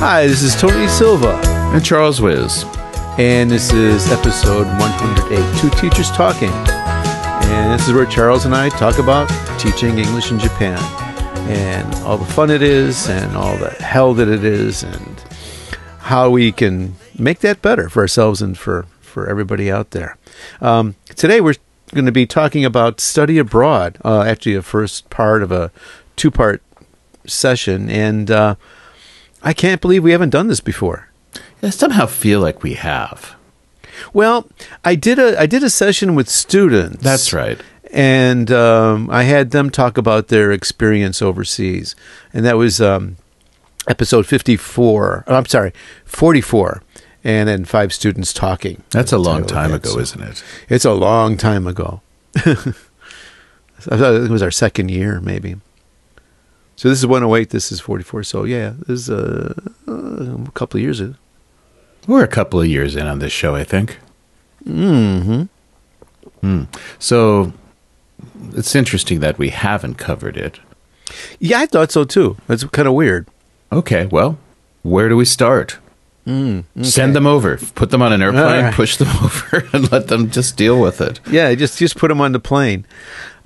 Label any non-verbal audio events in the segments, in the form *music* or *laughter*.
Hi, this is Tony Silva, And Charles Wiz. and this is episode 108 Two Teachers Talking. And this is where Charles and I talk about teaching English in Japan and all the fun it is, and all the hell that it is, and how we can make that better for ourselves and for, for everybody out there. Um, today, we're going to be talking about study abroad, uh, actually, a first part of a two part session. And uh, I can't believe we haven't done this before. I somehow feel like we have. Well, I did a I did a session with students. That's right. and um, I had them talk about their experience overseas, and that was um, episode fifty four. I'm sorry, forty four, and then five students talking. That's a long time ago, so- isn't it? It's a long time ago. *laughs* I thought it was our second year, maybe. So this is 108. This is 44. So yeah, this is uh, uh, a couple of years ago. We're a couple of years in on this show, I think. Mm-hmm. So it's interesting that we haven't covered it. Yeah, I thought so too. That's kind of weird. Okay, well, where do we start? Send them over. Put them on an airplane, right. push them *laughs* over, and let them just deal with it. Yeah, just just put them on the plane.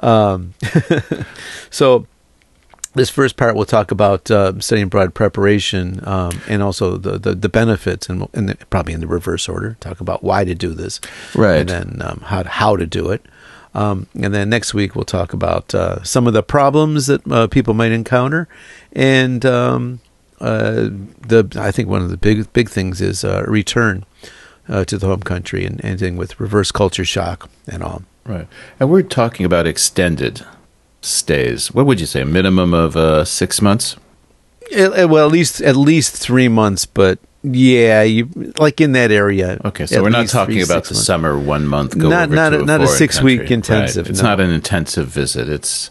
Um, *laughs* so this first part we'll talk about uh, studying abroad preparation um, and also the, the, the benefits and, and the, probably in the reverse order. Talk about why to do this, Right. And then um, how to, how to do it. Um, and then next week we'll talk about uh, some of the problems that uh, people might encounter, and um, uh, the I think one of the big big things is uh, return uh, to the home country and ending with reverse culture shock and all. Right. And we're talking about extended stays. What would you say? A minimum of uh, six months? Eh, eh, well, at least at least three months, but yeah, you like in that area. Okay, so we're not talking three, about the months. summer one month go Not- over not a- not a foreign six-week intensive, Right. It's no. not an intensive visit. It's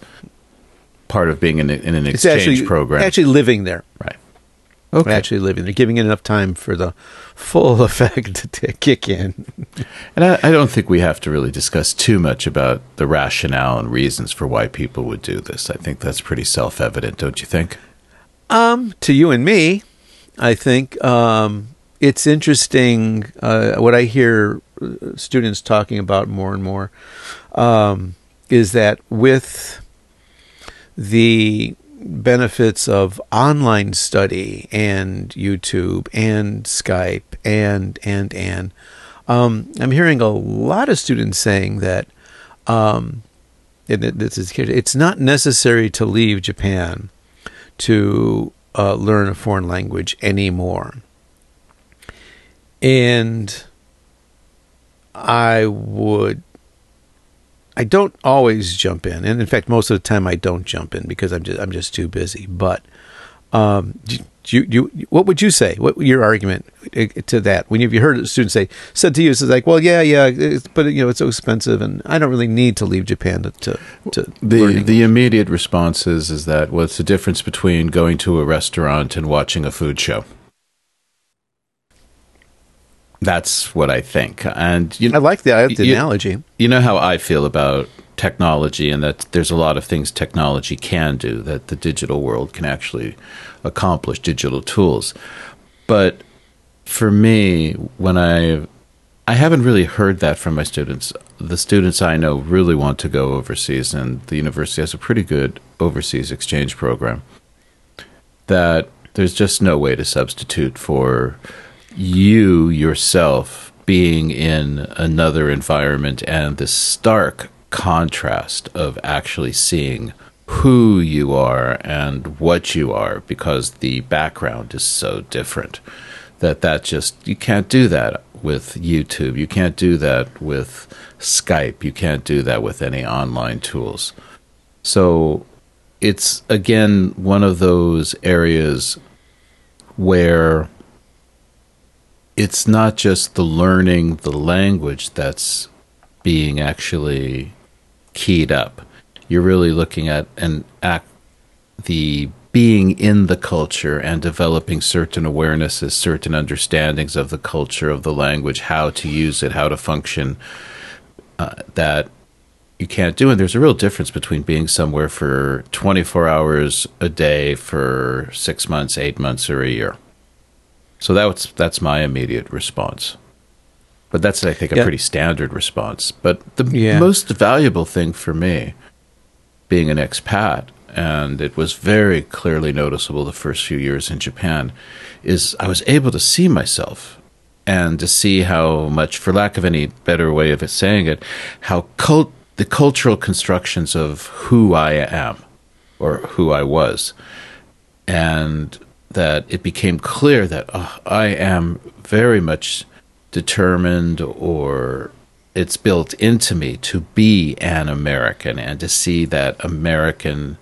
part of being in, in an It's exchange actually program. actually living there. right. Okay. Actually living. They're giving it enough time for the full *laughs* effect to kick in. And I, I don't think we have to really discuss too much about the rationale and reasons for why people would do this. I think that's pretty self evident, don't you think? Um, to you and me, I think um, it's interesting uh, what I hear uh, students talking about more and more um, is that with the benefits of online study and YouTube and Skype and and and um, I'm hearing a lot of students saying that um, and this is it's not necessary to leave Japan to uh, learn a foreign language anymore. And I would, I don't always jump in, and in fact, most of the time I don't jump in because I'm just I'm just too busy. But um, do you, do you, what would you say? What your argument uh, to that? When you've you heard a student say said to you, it's like, well, yeah, yeah, it's, but you know, it's so expensive, and I don't really need to leave Japan to to, to The English." the immediate response is, is that what's the difference between going to a restaurant and watching a food show? That's what I think. And you I like the, the you- analogy. you know how I feel about technology and that there's a lot of things technology can do that the digital world can actually accomplish digital tools. But for me, when I I haven't really heard that from my students. The students I know really want to go overseas and the university has a pretty good overseas exchange program. That there's just no way to substitute for you yourself being in another environment and the stark contrast of actually seeing who you are and what you are because the background is so different that that just you can't do that with YouTube. You can't do that with Skype. You can't do that with any online tools. So it's again one of those areas where it's not just the learning the language that's being actually keyed up. You're really looking at an act the being in the culture and developing certain awarenesses, certain understandings of the culture, of the language, how to use it, how to function. Uh, that you can't do. And there's a real difference between being somewhere for 24 hours a day for six months, eight months, or a year. So that's that's my immediate response. But that's I think a Yeah. pretty standard response. But the Yeah. most valuable thing for me, being an expat, and it was very clearly noticeable the first few years in Japan, is I was able to see myself and to see how much, for lack of any better way of saying it, how cult the cultural constructions of who I am or who I was, and that it became clear that oh, I am very much determined or it's built into me to be an American and to see that Americanism,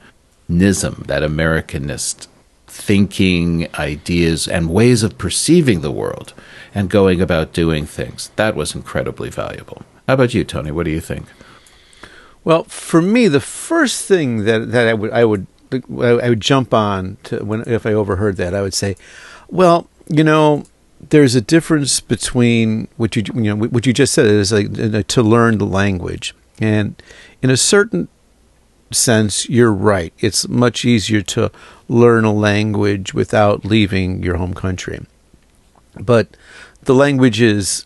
that Americanist thinking, ideas, and ways of perceiving the world and going about doing things. That was incredibly valuable. How about you, Tony? What do you think? Well, for me, the first thing that, that I would I would I would jump on to when if I overheard that, I would say, well, you know, there's a difference between what you you know what you just said is like uh, to learn the language, and in a certain sense, you're right. It's much easier to learn a language without leaving your home country, but the language is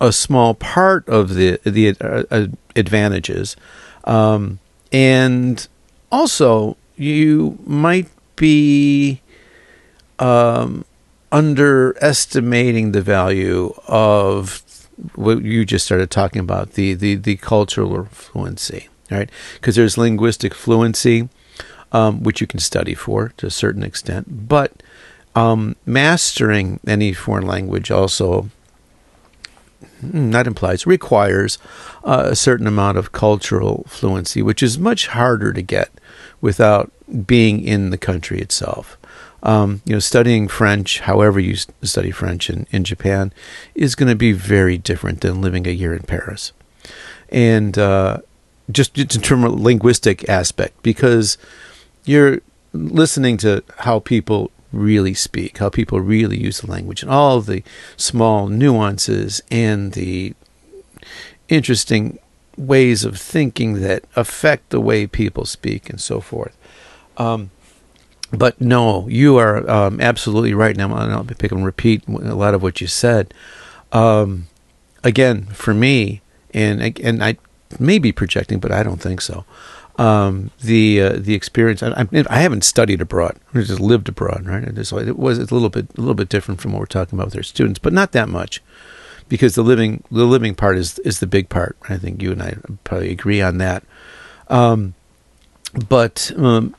a small part of the the uh, uh, advantages, um, and also you might be um, underestimating the value of what you just started talking about the the, the cultural fluency, right? Because there's linguistic fluency, um, which you can study for to a certain extent, but um, mastering any foreign language also that implies requires uh, a certain amount of cultural fluency, which is much harder to get without being in the country itself. Um, you know, studying French, however you study French in, in Japan, is going to be very different than living a year in Paris. And uh, just, just in terms of linguistic aspect, because you're listening to how people really speak, how people really use the language, and all the small nuances and the interesting ways of thinking that affect the way people speak and so forth. Um, but no, you are um, absolutely right. Now, I'll pick and repeat a lot of what you said. Um, again, for me, and and I may be projecting, but I don't think so. Um, the uh, the experience. I, I, haven't studied abroad. I just lived abroad, right? It was a little bit a little bit different from what we're talking about with our students, but not that much, because the living the living part is is the big part. I think you and I probably agree on that. Um, but um,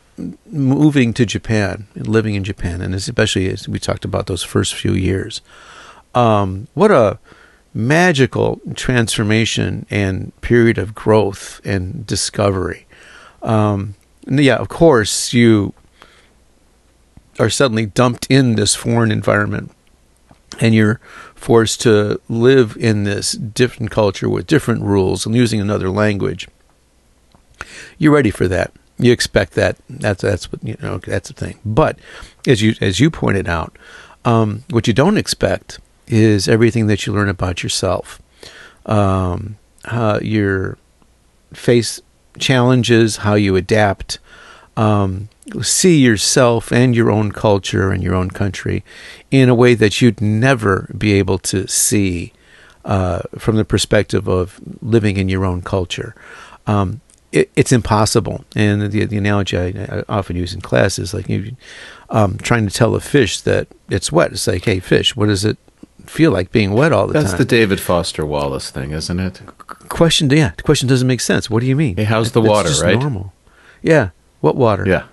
moving to Japan living in Japan, and especially as we talked about those first few years, um, what a magical transformation and period of growth and discovery. Um, yeah, of course, you are suddenly dumped in this foreign environment and you're forced to live in this different culture with different rules and using another language. You're ready for that. You expect that. That's that's what you know. That's the thing. But as you as you pointed out, um, what you don't expect is everything that you learn about yourself. Um, how your face challenges, how you adapt, um, see yourself and your own culture and your own country in a way that you'd never be able to see uh, from the perspective of living in your own culture. Um, it, it's impossible. And the, the analogy I, I often use in class is like you, um, trying to tell a fish that it's wet. It's like, hey, fish, what does it feel like being wet all the That's time? That's the David Foster Wallace thing, isn't it? question. Yeah, the question doesn't make sense. What do you mean? Hey, how's the water, right? Normal. Yeah. What water? Yeah.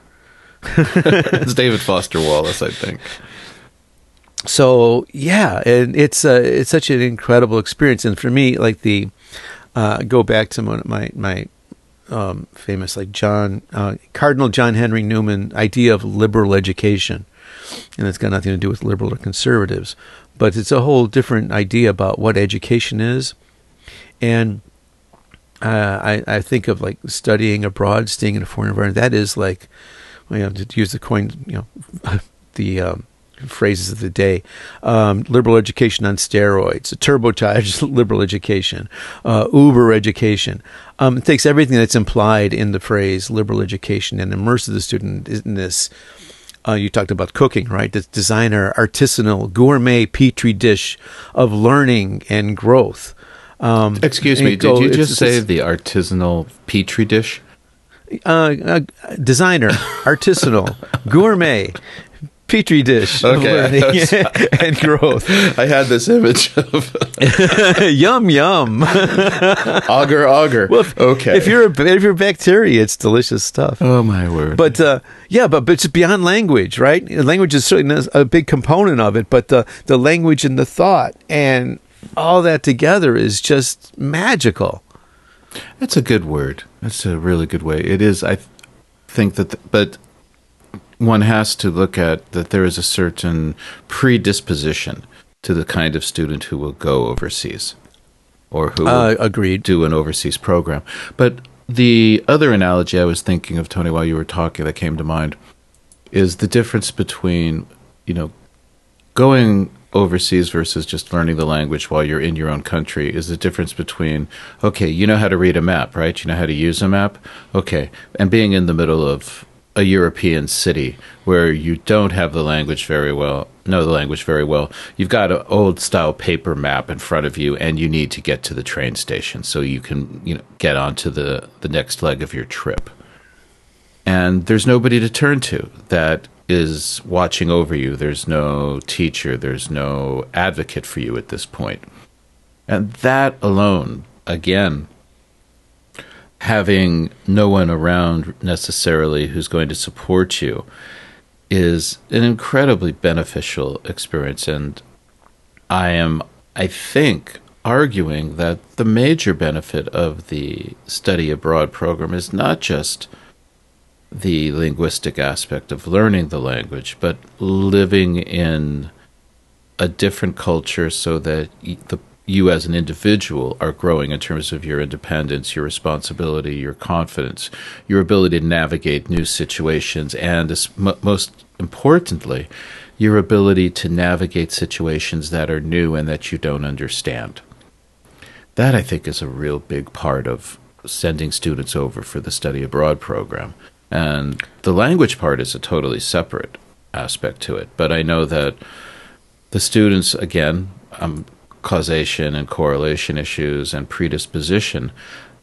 *laughs* it's David Foster Wallace, I think. so yeah, and it's uh, it's such an incredible experience, and for me, like the uh, go back to my my, my um, famous like John uh, Cardinal John Henry Newman idea of liberal education, and it's got nothing to do with liberal or conservatives, but it's a whole different idea about what education is, and uh, I I think of like studying abroad, staying in a foreign environment. That is like, you know, to use the coin, you know, *laughs* the um, phrases of the day. Um, liberal education on steroids, turbocharged *laughs* liberal education, uh, Uber education. Um, it takes everything that's implied in the phrase liberal education and immerses the student in this. Uh, you talked about cooking, right? This designer, artisanal, gourmet petri dish of learning and growth. Um, Excuse me, did you just say the artisanal petri dish? Uh, uh, designer, *laughs* artisanal, gourmet, petri dish okay. *laughs* and growth. *laughs* I had this image of yum yum, agar agar. Well, if, okay. If you're a, if you're bacteria, it's delicious stuff. Oh my word! But uh, yeah, but, but it's beyond language, right? Language is certainly a big component of it, but the the language and the thought and all that together is just magical. That's a good word. That's a really good way. It is. I think that, the, but one has to look at that there is a certain predisposition to the kind of student who will go overseas or who uh, agreed do an overseas program. But the other analogy I was thinking of, Tony, while you were talking, that came to mind, is the difference between you know going overseas versus just learning the language while you're in your own country is the difference between okay you know how to read a map right you know how to use a map okay and being in the middle of a European city where you don't have the language very well, know the language very well. You've got an old style paper map in front of you, and you need to get to the train station so you can, you know, get onto the the next leg of your trip. And there's nobody to turn to that is watching over you. There's no teacher. There's no advocate for you at this point. And that alone, again, having no one around necessarily who's going to support you is an incredibly beneficial experience. And I am, I think, arguing that the major benefit of the study abroad program is not just the linguistic aspect of learning the language, but living in a different culture so that the you as an individual are growing in terms of your independence, your responsibility, your confidence, your ability to navigate new situations, and most importantly, your ability to navigate situations that are new and that you don't understand. That, I think, is a real big part of sending students over for the study abroad program. And the language part is a totally separate aspect to it. But I know that the students, again, I'm causation and correlation issues and predisposition.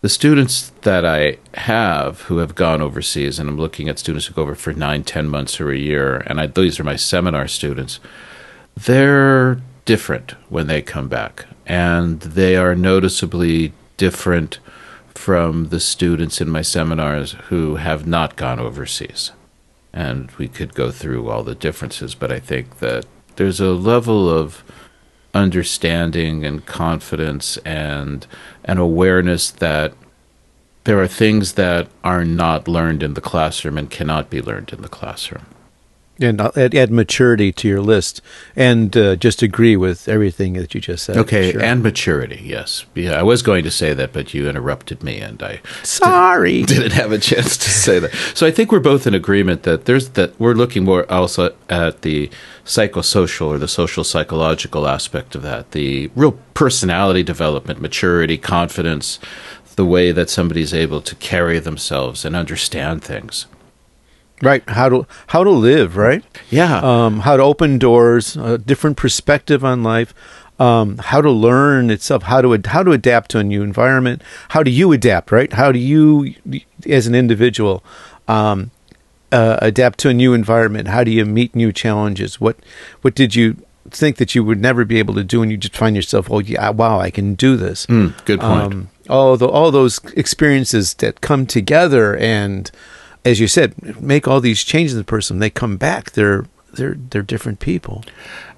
The students that I have who have gone overseas, and I'm looking at students who go over for nine, ten months or a year, and I, these are my seminar students, they're different when they come back. And they are noticeably different from the students in my seminars who have not gone overseas. And we could go through all the differences, but I think that there's a level of understanding and confidence and an awareness that there are things that are not learned in the classroom and cannot be learned in the classroom. And add, add maturity to your list, and uh, just agree with everything that you just said. Okay, sure. and maturity, yes. Yeah, I was going to say that, but you interrupted me, and I sorry didn't, *laughs* didn't have a chance to say that. So I think we're both in agreement that there's that we're looking more also at the psychosocial or the social psychological aspect of that, the real personality development, maturity, confidence, the way that somebody's able to carry themselves and understand things. Right. How to how to live. Right. Yeah. Um, how to open doors. A different perspective on life. Um, how to learn itself. How to how to adapt to a new environment. How do you adapt? Right. How do you, as an individual, um, uh, adapt to a new environment? How do you meet new challenges? What what did you think that you would never be able to do, and you just find yourself, oh yeah, wow, I can do this. Mm, good point. Um, all the all those experiences that come together and as you said, make all these changes in the person. They come back. They're they're they're different people.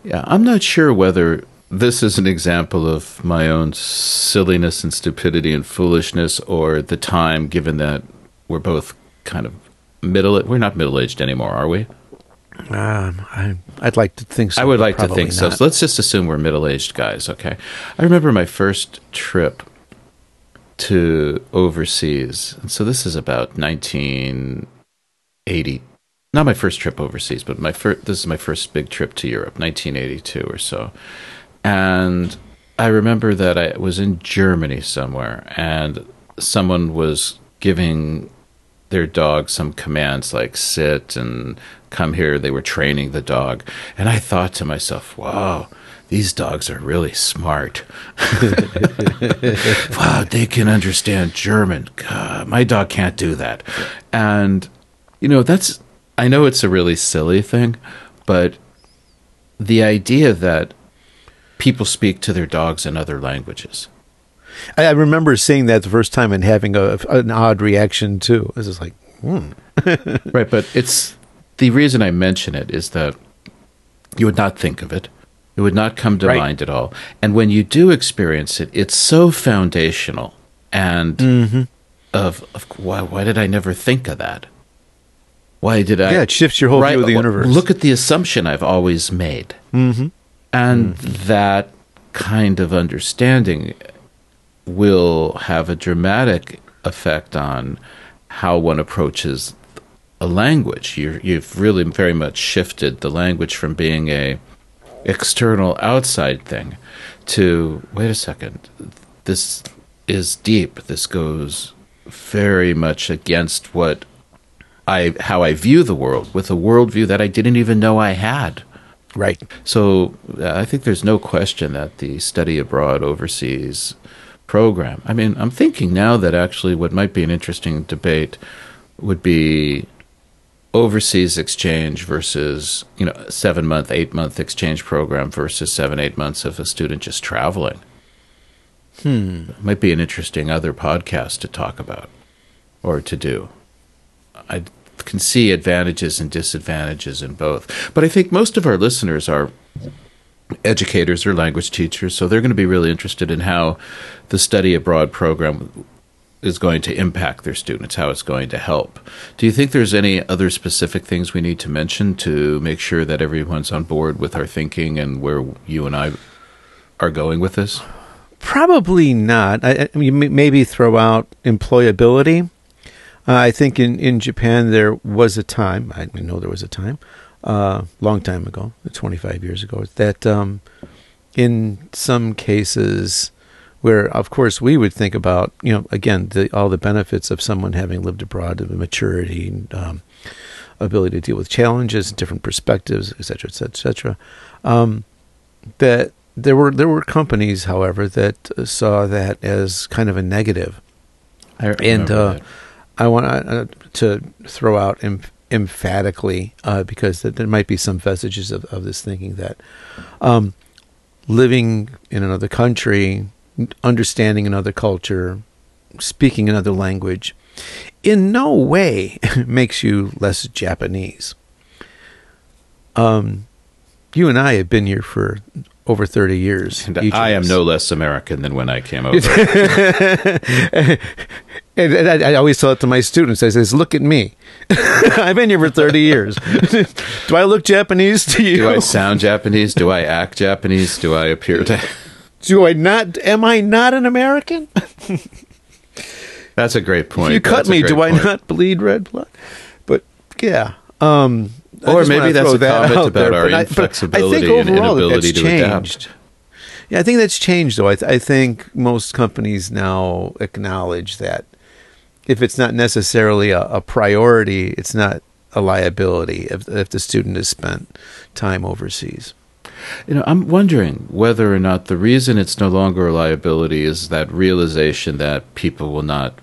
Yeah, I'm not sure whether this is an example of my own silliness and stupidity and foolishness, or the time, given that we're both kind of middle. We're not middle aged anymore, are we? Um, I, would like to think so. I would like to think not. so. so. Let's just assume we're middle aged guys, okay? I remember my first trip to overseas. And so this is about 1980. not my first trip overseas, but my first. This is my first big trip to Europe, 1982 or so, and I remember that I was in Germany somewhere, and someone was giving their dog some commands like sit and come here. They were training the dog, and I thought to myself, "Wow." These dogs are really smart. *laughs* wow, they can understand German. God, my dog can't do that. And, you know, that's I know it's a really silly thing, but the idea that people speak to their dogs in other languages. I, remember seeing that the first time and having a, an odd reaction too. This is like, hmm. *laughs* right, but it's the reason I mention it is that you would not think of it. It would not come to Right. mind at all. And when you do experience it, it's so foundational and Mm-hmm. of, of why, why did I never think of that? Why did I? Yeah, it shifts your whole view of the universe. Look at the assumption I've always made. Mm-hmm. And that kind of understanding will have a dramatic effect on how one approaches a language. You're, you've really very much shifted the language from being a external outside thing to wait a second this is deep this goes very much against what i how i view the world with a worldview that i didn't even know i had Right. so uh, I think there's no question that the study abroad overseas program. I mean, I'm thinking now that actually what might be an interesting debate would be overseas exchange versus you know seven month, eight month exchange program versus seven, eight months of a student just traveling. Hmm. Might be an interesting other podcast to talk about or to do. I can see advantages and disadvantages in both. But I think most of our listeners are educators or language teachers, so they're going to be really interested in how the study abroad program is going to impact their students, how it's going to help. Do you think there's any other specific things we need to mention to make sure that everyone's on board with our thinking and where you and I are going with this? Probably not. I, I mean, maybe throw out employability. Uh, I think in, in Japan there was a time. I know there was a time, a uh, long time ago, 25 years ago, that um, in some cases where, of course, we would think about, you know, again, the, all the benefits of someone having lived abroad, the maturity, um, ability to deal with challenges, different perspectives, et cetera, et cetera, et cetera. Um, that there were there were companies, however, that uh, saw that as kind of a negative. I And uh. I want uh, to throw out em- emphatically uh, because th- there might be some vestiges of, of this thinking that um, living in another country, understanding another culture, speaking another language, in no way *laughs* makes you less Japanese. Um, you and I have been here for over thirty years. And I am no less American than when I came *laughs* over. and, and I, I always tell it to my students. I says, "Look at me. *laughs* I've been here for thirty years. Do I look Japanese to you? Do I sound Japanese? Do I act Japanese? Do I appear to? Do I not? Am I not an American? *laughs* That's a great point. If you cut me. Do I point. not bleed red blood? But yeah. Um, Or maybe that's a that comment about there, our but I- but I think and inability that's to adapt. changed. Yeah, I think that's changed though. I, th- I think most companies now acknowledge that if it's not necessarily a, a priority, it's not a liability if, if the student has spent time overseas. You know, I'm wondering whether or not the reason it's no longer a liability is that realization that people will not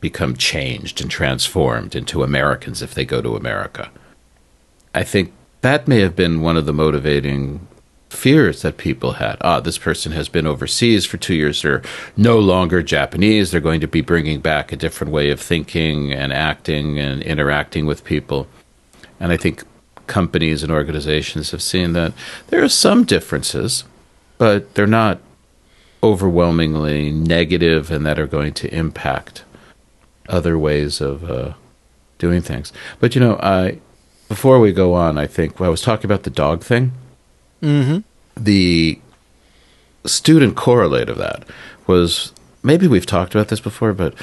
become changed and transformed into Americans if they go to America. I think that may have been one of the motivating fears that people had. Ah, this person has been overseas for two years. They're no longer Japanese. They're going to be bringing back a different way of thinking and acting and interacting with people. And I think companies and organizations have seen that there are some differences, but they're not overwhelmingly negative and that are going to impact other ways of uh, doing things. But you know, I before we go on, I think well, I was talking about the dog thing. Mm-hmm. The student correlate of that was maybe we've talked about this before, but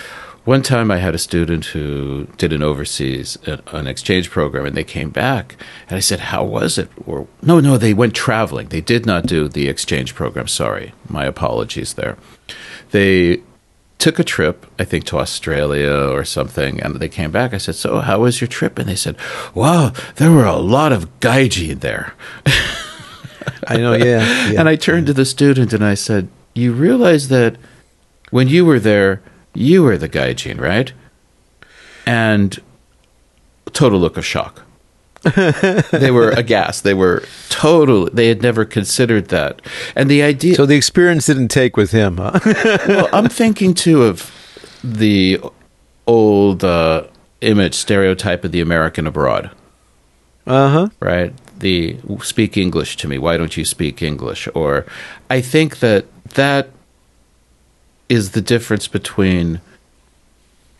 one time I had a student who did an overseas an exchange program, and they came back, and I said, "How was it?" Or no, no, they went traveling. They did not do the exchange program. Sorry, my apologies there. They took a trip, I think to Australia or something, and they came back. I said, "So, how was your trip?" And they said, "Wow, there were a lot of gaijin there." *laughs* I know, yeah, *laughs* yeah. And I turned to the student and I said, "You realize that when you were there, you were the gaijin, right?" And total look of shock. *laughs* they were aghast. They were totally. They had never considered that, and the idea. So the experience didn't take with him, huh? *laughs* well, I'm thinking too of the old uh, image stereotype of the American abroad, Uh huh. right? The speak English to me. Why don't you speak English? Or I think that that is the difference between,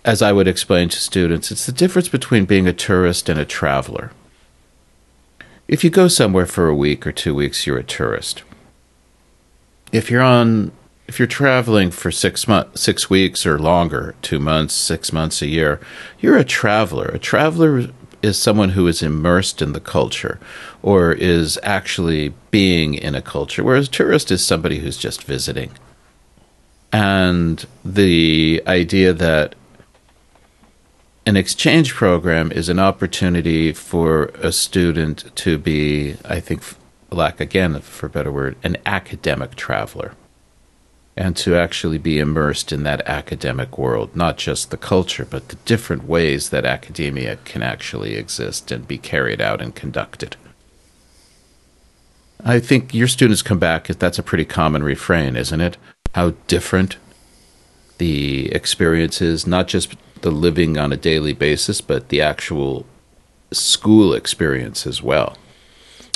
as I would explain to students, it's the difference between being a tourist and a traveler. If you go somewhere for a week or two weeks, you're a tourist. If you're on if you're traveling for six months, six weeks or longer, two months, six months, a year, you're a traveler. A traveler is someone who is immersed in the culture or is actually being in a culture, whereas a tourist is somebody who's just visiting. And the idea that an exchange program is an opportunity for a student to be, I think, lack again for a better word, an academic traveler and to actually be immersed in that academic world, not just the culture, but the different ways that academia can actually exist and be carried out and conducted. I think your students come back, that's a pretty common refrain, isn't it? How different the experience is, not just the living on a daily basis, but the actual school experience as well.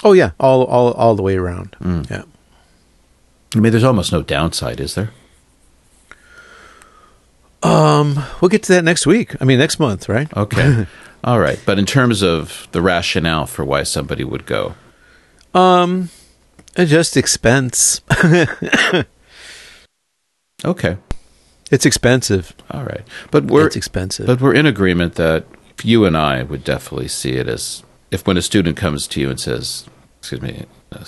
Oh yeah, all all all the way around. Yeah. I mean, there's almost no downside, is there? Um, we'll get to that next week. I mean, next month, right? Okay. *laughs* All right. But in terms of the rationale for why somebody would go, Um, just expense. *laughs* okay. It's expensive. All right. But we're it's expensive. but we're in agreement that you and I would definitely see it as if when a student comes to you and says, "Excuse me, uh,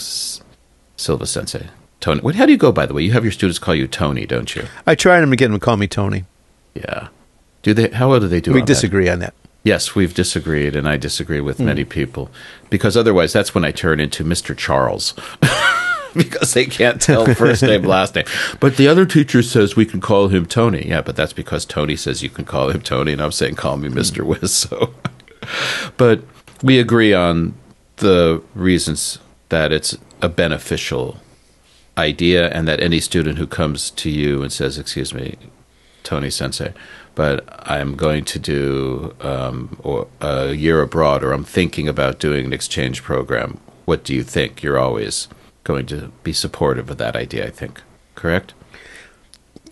Silva Sensei, Tony." What? How do you go? By the way, you have your students call you Tony, don't you? I try them to get them to call me Tony. Yeah. Do they? How well do they do? we on that? disagree on that. Yes, we've disagreed, and I disagree with many Hmm. people because otherwise, that's when I turn into Mister Charles. *laughs* *laughs* because they can't tell first name, last name. But the other teacher says we can call him Tony. Yeah, but that's because Tony says you can call him Tony, and I'm saying call me Wiz. So, *laughs* but we agree on the reasons that it's a beneficial idea, and that any student who comes to you and says, "Excuse me, Tony Sensei, but I'm going to do um, or a year abroad, or I'm thinking about doing an exchange program. What do you think?" You're always going to be supportive of that idea. I think, correct?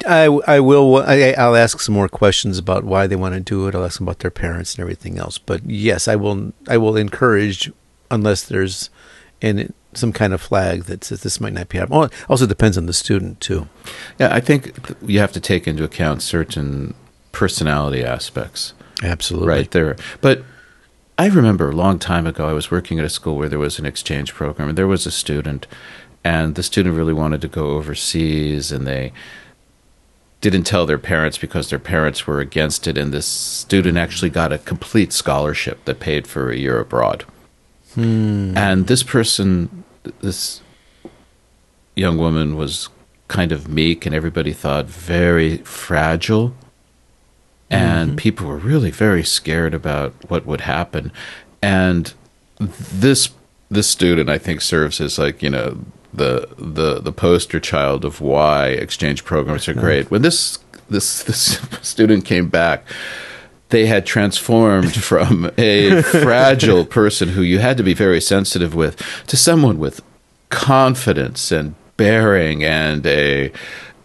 I, I will. I, I'll ask some more questions about why they want to do it. I'll ask them about their parents and everything else. But yes, I will. I will encourage, unless there's an some kind of flag that says this might not be happening. Well, also depends on the student too. Yeah, I think you have to take into account certain personality aspects. Absolutely. right there. But I remember a long time ago, I was working at a school where there was an exchange program, and there was a student, and the student really wanted to go overseas, and they didn't tell their parents because their parents were against it, and this student actually got a complete scholarship that paid for a year abroad. Hmm. And this person, this young woman, was kind of meek, and everybody thought very fragile and mm-hmm. people were really very scared about what would happen. And this this student i think serves as like you know the the the poster child of why exchange programs are great. when this this *laughs* this student came back they had transformed *laughs* from a fragile person who you had to be very sensitive with to someone with confidence and bearing and a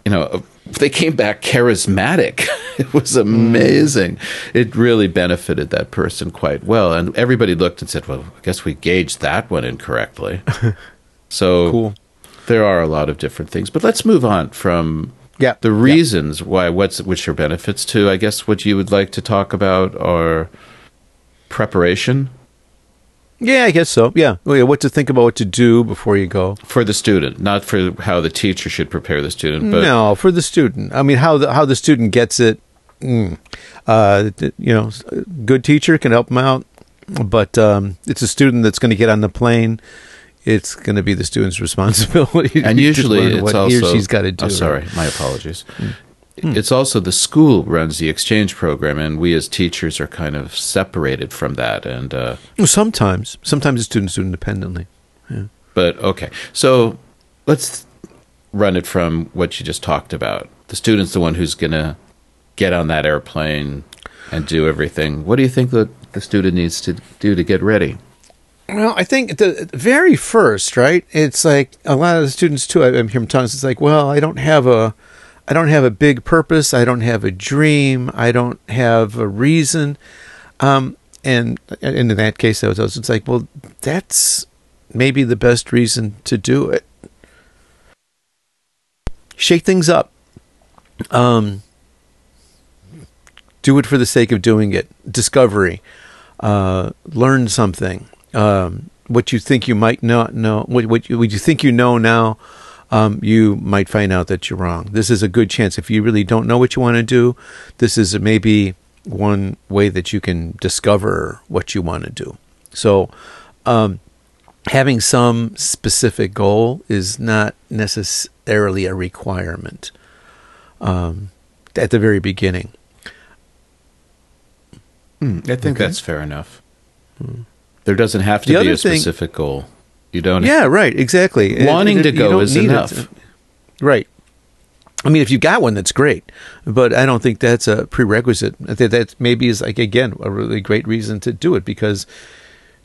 you know a, they came back charismatic. *laughs* It was amazing. It really benefited that person quite well. And everybody looked and said well i guess we gauged that one incorrectly. *laughs* So Cool. there are a lot of different things. But let's move on from Yeah. The reasons why, what's which are benefits to, I guess, what you would like to talk about are preparation Yeah, I guess so. Yeah. Well, yeah, What to think about what to do before you go. for the student, not for how the teacher should prepare the student, but no, for the student. I mean, how the how the student gets it. Mm, uh, you know, good teacher can help them out, but um, it's a student that's going to get on the plane. It's going to be the student's *laughs* responsibility. and *laughs* usually it's what also he or she's got to do. Oh, sorry, my apologies. It's also the school runs the exchange program, and we as teachers are kind of separated from that. And uh, Sometimes, sometimes the students do independently. but okay, so let's run it from what you just talked about. The student's the one who's going to get on that airplane and do everything. What do you think that the student needs to do to get ready? Well, I think the very first, right? It's like a lot of the students too. I'm hearing tons. It's like, well, I don't have a, I don't have a big purpose. I don't have a dream. I don't have a reason. Um, and, and in that case, I was, it's like, well, that's maybe the best reason to do it. Shake things up. Um, do it for the sake of doing it. Discovery. Uh, learn something. Um, what you think you might not know, what, what, you, what you think you know now, um, you might find out that you're wrong. This is a good chance. If you really don't know what you want to do, this is maybe one way that you can discover what you want to do. So, um, having some specific goal is not necessarily a requirement um, at the very beginning. I think that's fair enough. There doesn't have to The be other a thing- specific goal. You don't. Yeah, right. Exactly. Wanting It- to it- you go is need it. enough. Right. I mean, if you got one, that's great, but I don't think that's a prerequisite. I think that maybe is like again a really great reason to do it because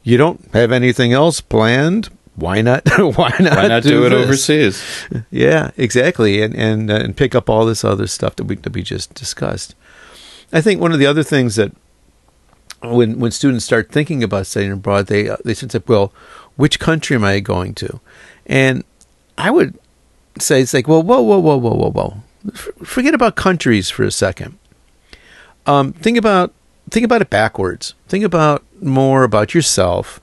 you don't have anything else planned. Why not? *laughs* why not? Why not do, it this? overseas? Yeah, exactly, and and uh, and pick up all this other stuff that we that we just discussed. I think one of the other things that when when students start thinking about studying abroad, they uh, they should say, "Well, which country am I going to?" And I would say it's like, "Well, whoa, whoa, whoa, whoa, whoa, whoa. Forget about countries for a second. Um, think about think about it backwards. Think about more about yourself,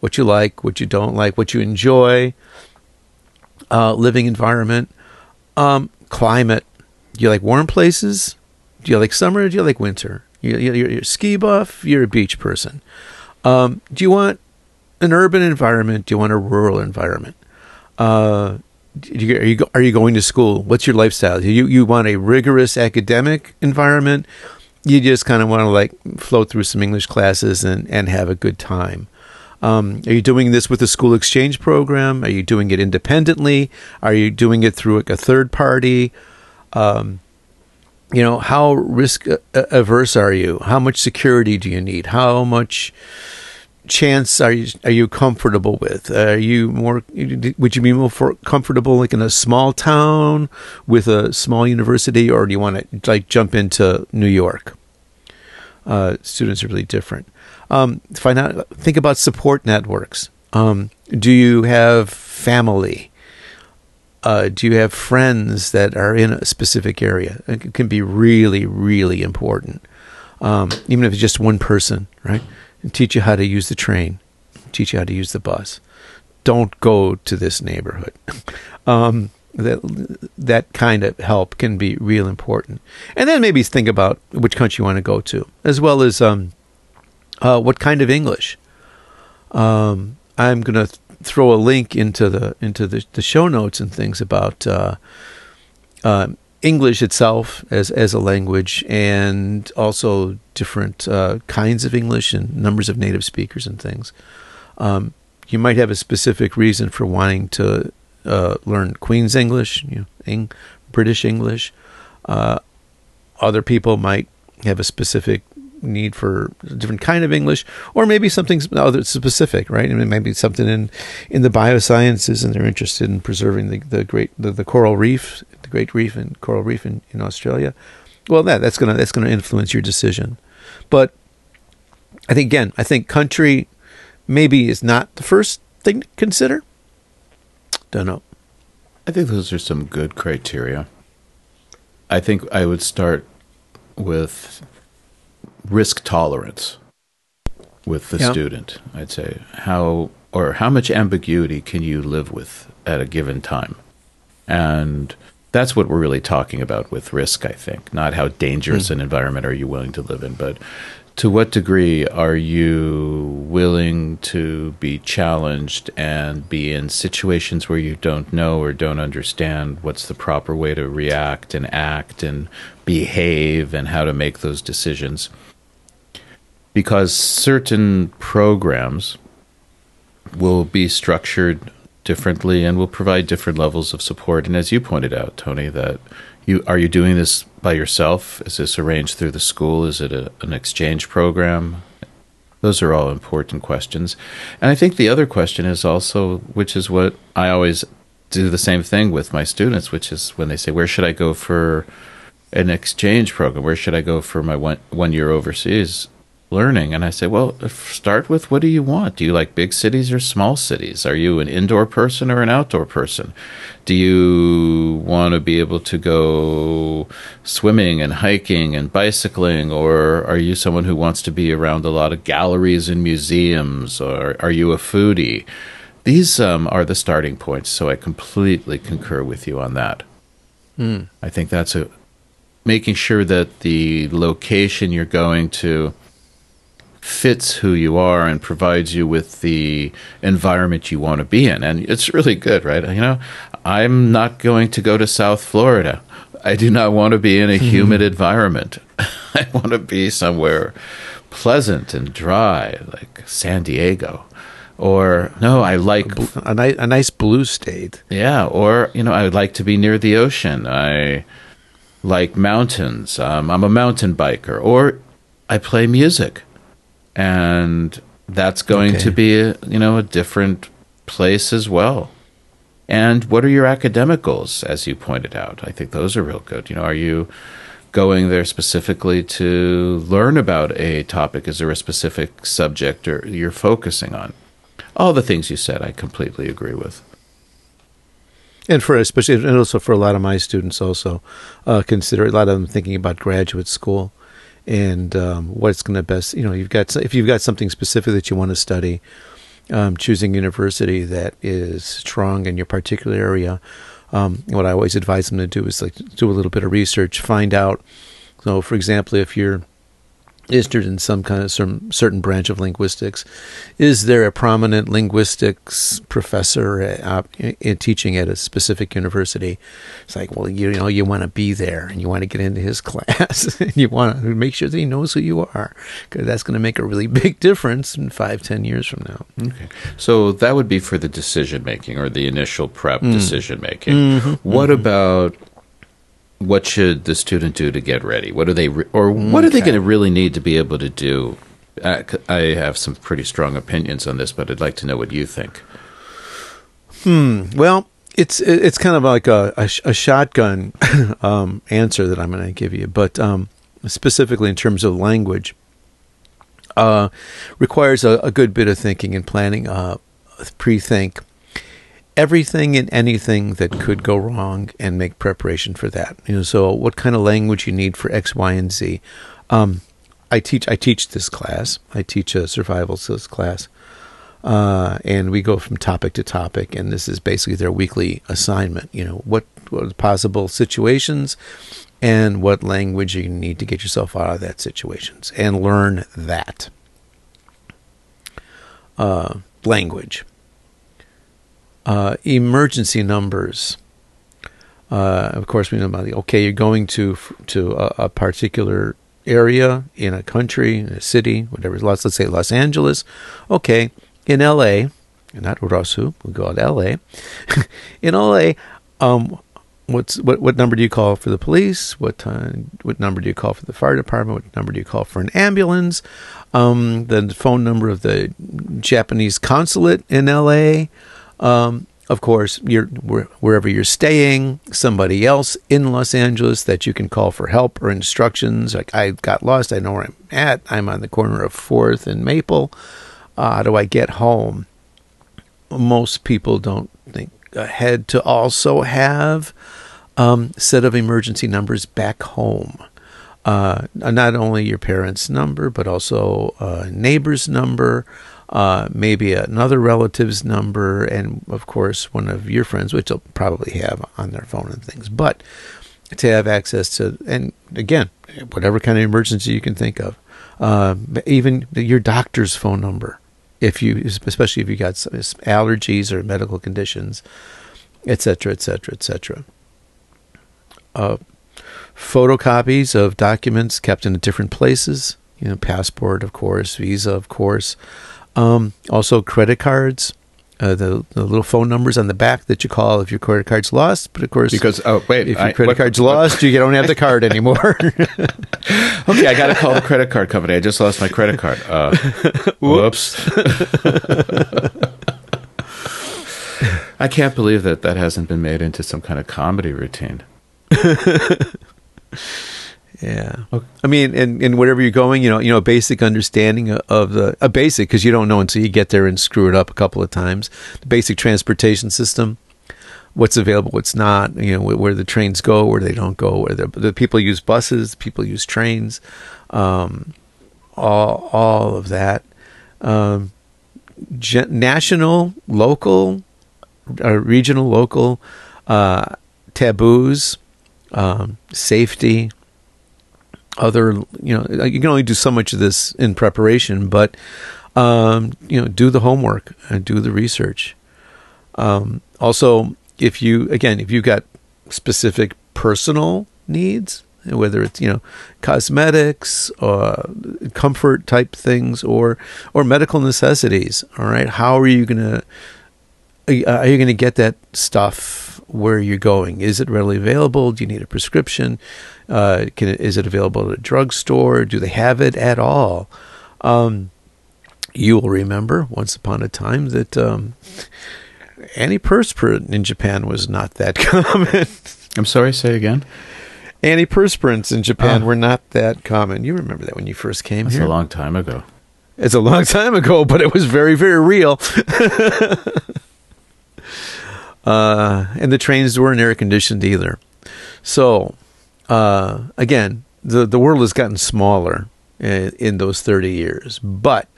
what you like, what you don't like, what you enjoy, uh, living environment, um, climate. Do you like warm places? Do you like summer? Do you like winter? You, you, you're, you're a ski buff. You're a beach person. Um, do you want an urban environment? Do you want a rural environment? Uh, you, are you are you going to school? What's your lifestyle? Do you you want a rigorous academic environment? You just kind of want to like float through some English classes and and have a good time. Um, are you doing this with a school exchange program? Are you doing it independently? Are you doing it through like a third party? Um, you know, how risk averse are you? How much security do you need? How much chance are you are you comfortable with? Are you more? Would you be more for, comfortable like in a small town with a small university, or do you want to like jump into New York? Uh, students are really different. Um, find out. Think about support networks. Um, do you have family? Uh, do you have friends that are in a specific area? It can be really, really important. Um, even if it's just one person, right? And teach you how to use the train, teach you how to use the bus. Don't go to this neighborhood. *laughs* um, that that kind of help can be real important. And then maybe think about which country you want to go to, as well as um, uh, what kind of English. Um, I'm going to throw a link into the into the, the show notes and things about uh, uh, English itself as as a language, and also different uh, kinds of English and numbers of native speakers and things. Um, you might have a specific reason for wanting to uh, learn Queen's English, you know, Eng- British English. Uh, other people might have a specific need for a different kind of English, or maybe something other specific, right? I mean, maybe something in in the biosciences, and they're interested in preserving the, the great the, the coral reef, the great reef and coral reef in, in Australia. Well, that that's gonna that's gonna influence your decision, but I think again, I think country maybe is not the first thing to consider. Don't know. I think those are some good criteria. I think I would start with risk tolerance with the student. I'd say how or how much ambiguity can you live with at a given time, and that's what we're really talking about with risk. I think not how dangerous hmm. an environment are you willing to live in, but to what degree are you willing to be challenged and be in situations where you don't know or don't understand what's the proper way to react and act and behave and how to make those decisions? Because certain programs will be structured differently and will provide different levels of support. And as you pointed out, Tony, that you are you doing this by yourself? Is this arranged through the school? Is it a, an exchange program? Those are all important questions. And I think the other question is also, which is what I always do the same thing with my students, which is when they say, Where should I go for an exchange program? Where should I go for my one, one year overseas learning? And I say, Well, start with what do you want? Do you like big cities or small cities? Are you an indoor person or an outdoor person? Do you want to be able to go swimming and hiking and bicycling, or are you someone who wants to be around a lot of galleries and museums, or are you a foodie? These um, are the starting points, so I completely concur with you on that. I think that's a making sure that the location you're going to fits who you are and provides you with the environment you want to be in. And it's really good, right? You know, I'm not going to go to South Florida. I do not want to be in a humid environment. *laughs* I want to be somewhere pleasant and dry, like San Diego. Or, no, I like A, ni- a nice blue state. yeah, or you know, I would like to be near the ocean. I like mountains. Um, I'm a mountain biker, or I play music, and that's going Okay. to be a, you know a different place as well. And what are your academic goals, as you pointed out? I think those are real good. You know, are you going there specifically to learn about a topic? Is there a specific subject or you're focusing on? All the things you said, I completely agree with. And for especially, and also for a lot of my students, also uh, consider a lot of them thinking about graduate school and um, what's going to best. You know, you've got if you've got something specific that you want to study, um, choosing university that is strong in your particular area. Um, what I always advise them to do is like do a little bit of research, find out. So, for example, if you're interested in some kind of some certain branch of linguistics, is there a prominent linguistics professor uh, in teaching at a specific university? It's like, well, you know, you want to be there and you want to get into his *laughs* class and you want to make sure that he knows who you are because that's going to make a really *laughs* big difference in five, ten years from now. Okay. So that would be for the decision making or the initial prep mm. decision making. Mm-hmm. What mm-hmm. about what should the student do to get ready? What are they re- or what are they going to really need to be able to do? Uh, c- I have some pretty strong opinions on this, but I'd like to know what you think. Hmm. Well, it's it's kind of like a, a, a shotgun *laughs* um, answer that I'm going to give you, but um, specifically in terms of language, uh, requires a, a good bit of thinking and planning. Uh, pre-think everything and anything that could go wrong, and make preparation for that. You know, so what kind of language you need for X, Y, and Z. Um, I teach I teach this class. I teach a survival skills class uh, and we go from topic to topic, and this is basically their weekly assignment. You know, what what possible situations, and what language you need to get yourself out of that situations, and learn that uh, language. Uh, emergency numbers. Uh, of course, we know about the okay. You're going to to a, a particular area in a country, in a city, whatever. Let's let's say Los Angeles. Okay, in L.A., not Rosu, we go to L.A. *laughs* in L.A., um, what's what what number do you call for the police? What time? What number do you call for the fire department? What number do you call for an ambulance? Um, the phone number of the Japanese consulate in L.A. Um, of course, you're wherever you're staying, somebody else in Los Angeles that you can call for help or instructions. Like I got lost, I know where I'm at. I'm on the corner of Fourth and Maple. Uh, how do I get home? Most people don't think ahead to also have um, set of emergency numbers back home. Uh, not only your parents' number, but also a neighbor's number, uh, maybe another relative's number, and of course one of your friends, which they'll probably have on their phone and things. But to have access to, and again, whatever kind of emergency you can think of, uh, even your doctor's phone number, if you, especially if you got allergies or medical conditions, etc., etc., etc. Photocopies of documents kept in different places, you know, passport, of course, visa, of course. Um, also, credit cards, uh, the, the little phone numbers on the back that you call if your credit card's lost. But of course, Because oh wait, if your I- credit what- card's lost, you don't have the card anymore. *laughs* Okay, I got to call the credit card company. I just lost my credit card. Uh, whoops. *laughs* I can't believe that that hasn't been made into some kind of comedy routine. *laughs* Yeah, I mean, and, and wherever you're going, you know, you know, a basic understanding of- the a basic because you don't know until you get there and screw it up a couple of times. The basic transportation system, what's available, what's not, you know, where, the trains go, where they don't go, where the, people use buses, people use trains, um, all all of that. Um, national, local, uh, regional, local uh, taboos, um, safety other you know you can only do so much of this in preparation but um, you know do the homework and do the research. Um, also if you again if you've got specific personal needs whether it's you know cosmetics or comfort type things or or medical necessities all right how are you going to are you going to get that stuff where you're going? Is it readily available? Do you need a prescription? Uh, can is it available at a drugstore? Do they have it at all? Um, you will remember once upon a time that um, antiperspirant in Japan was not that *laughs* common. I'm sorry. Say again. antiperspirants in Japan Ah. were not that common. You remember that when you first came That's here? a long time ago. It's a long time ago, but it was very, very real. *laughs* uh, and the trains weren't air conditioned either. So, uh, again, the the world has gotten smaller in, in those thirty years, but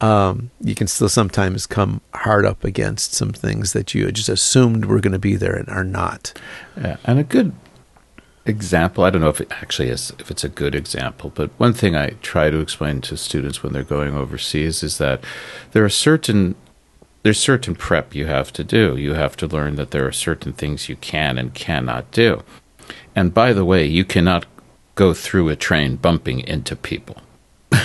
um, you can still sometimes come hard up against some things that you just assumed were going to be there and are not. Yeah, and a good example. I don't know if it actually is if it's a good example, but one thing I try to explain to students when they're going overseas is that there are certain there's certain prep you have to do. You have to learn that there are certain things you can and cannot do. And by the way, you cannot go through a train bumping into people. *laughs*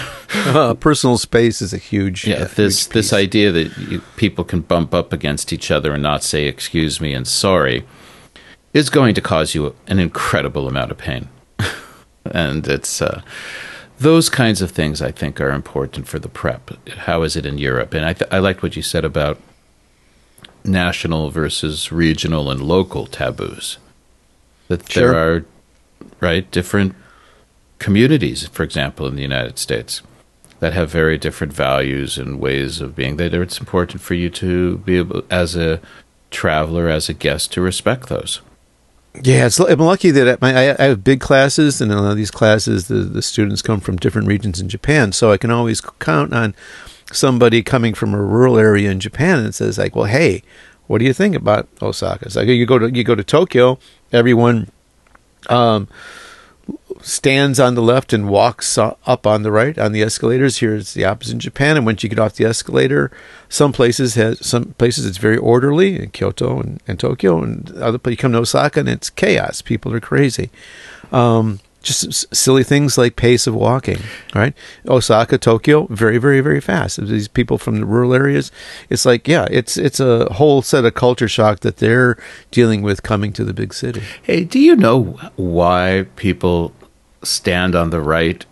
Uh, personal space is a huge Yeah, a this huge this idea that you, people can bump up against each other and not say excuse me and sorry is going to cause you an incredible amount of pain, *laughs* and it's uh, those kinds of things I think are important for the prep. How is it in Europe? And I th- I liked what you said about national versus regional and local taboos. That Sure. there are right different communities, for example, in the United States that have very different values and ways of being That It's important for you to be able, as a traveler, as a guest, to respect those. Yeah, it's, I'm lucky that at my, I, I have big classes, and in these classes, the, the students come from different regions in Japan. So I can always count on somebody coming from a rural area in Japan and says like, "Well, hey, what do you think about Osaka?" It's like you go to you go to Tokyo, everyone um, stands on the left and walks up on the right on the escalators. Here it's the opposite in Japan, and once you get off the escalator, some places has some places it's very orderly in Kyoto and, and Tokyo, and other places you come to Osaka and it's chaos. People are crazy. Um, just silly things like pace of walking, right? Osaka, Tokyo, very, very, very fast. These people from the rural areas, it's like, yeah, it's it's a whole set of culture shock that they're dealing with coming to the big city. Hey, do you know why people stand on the right?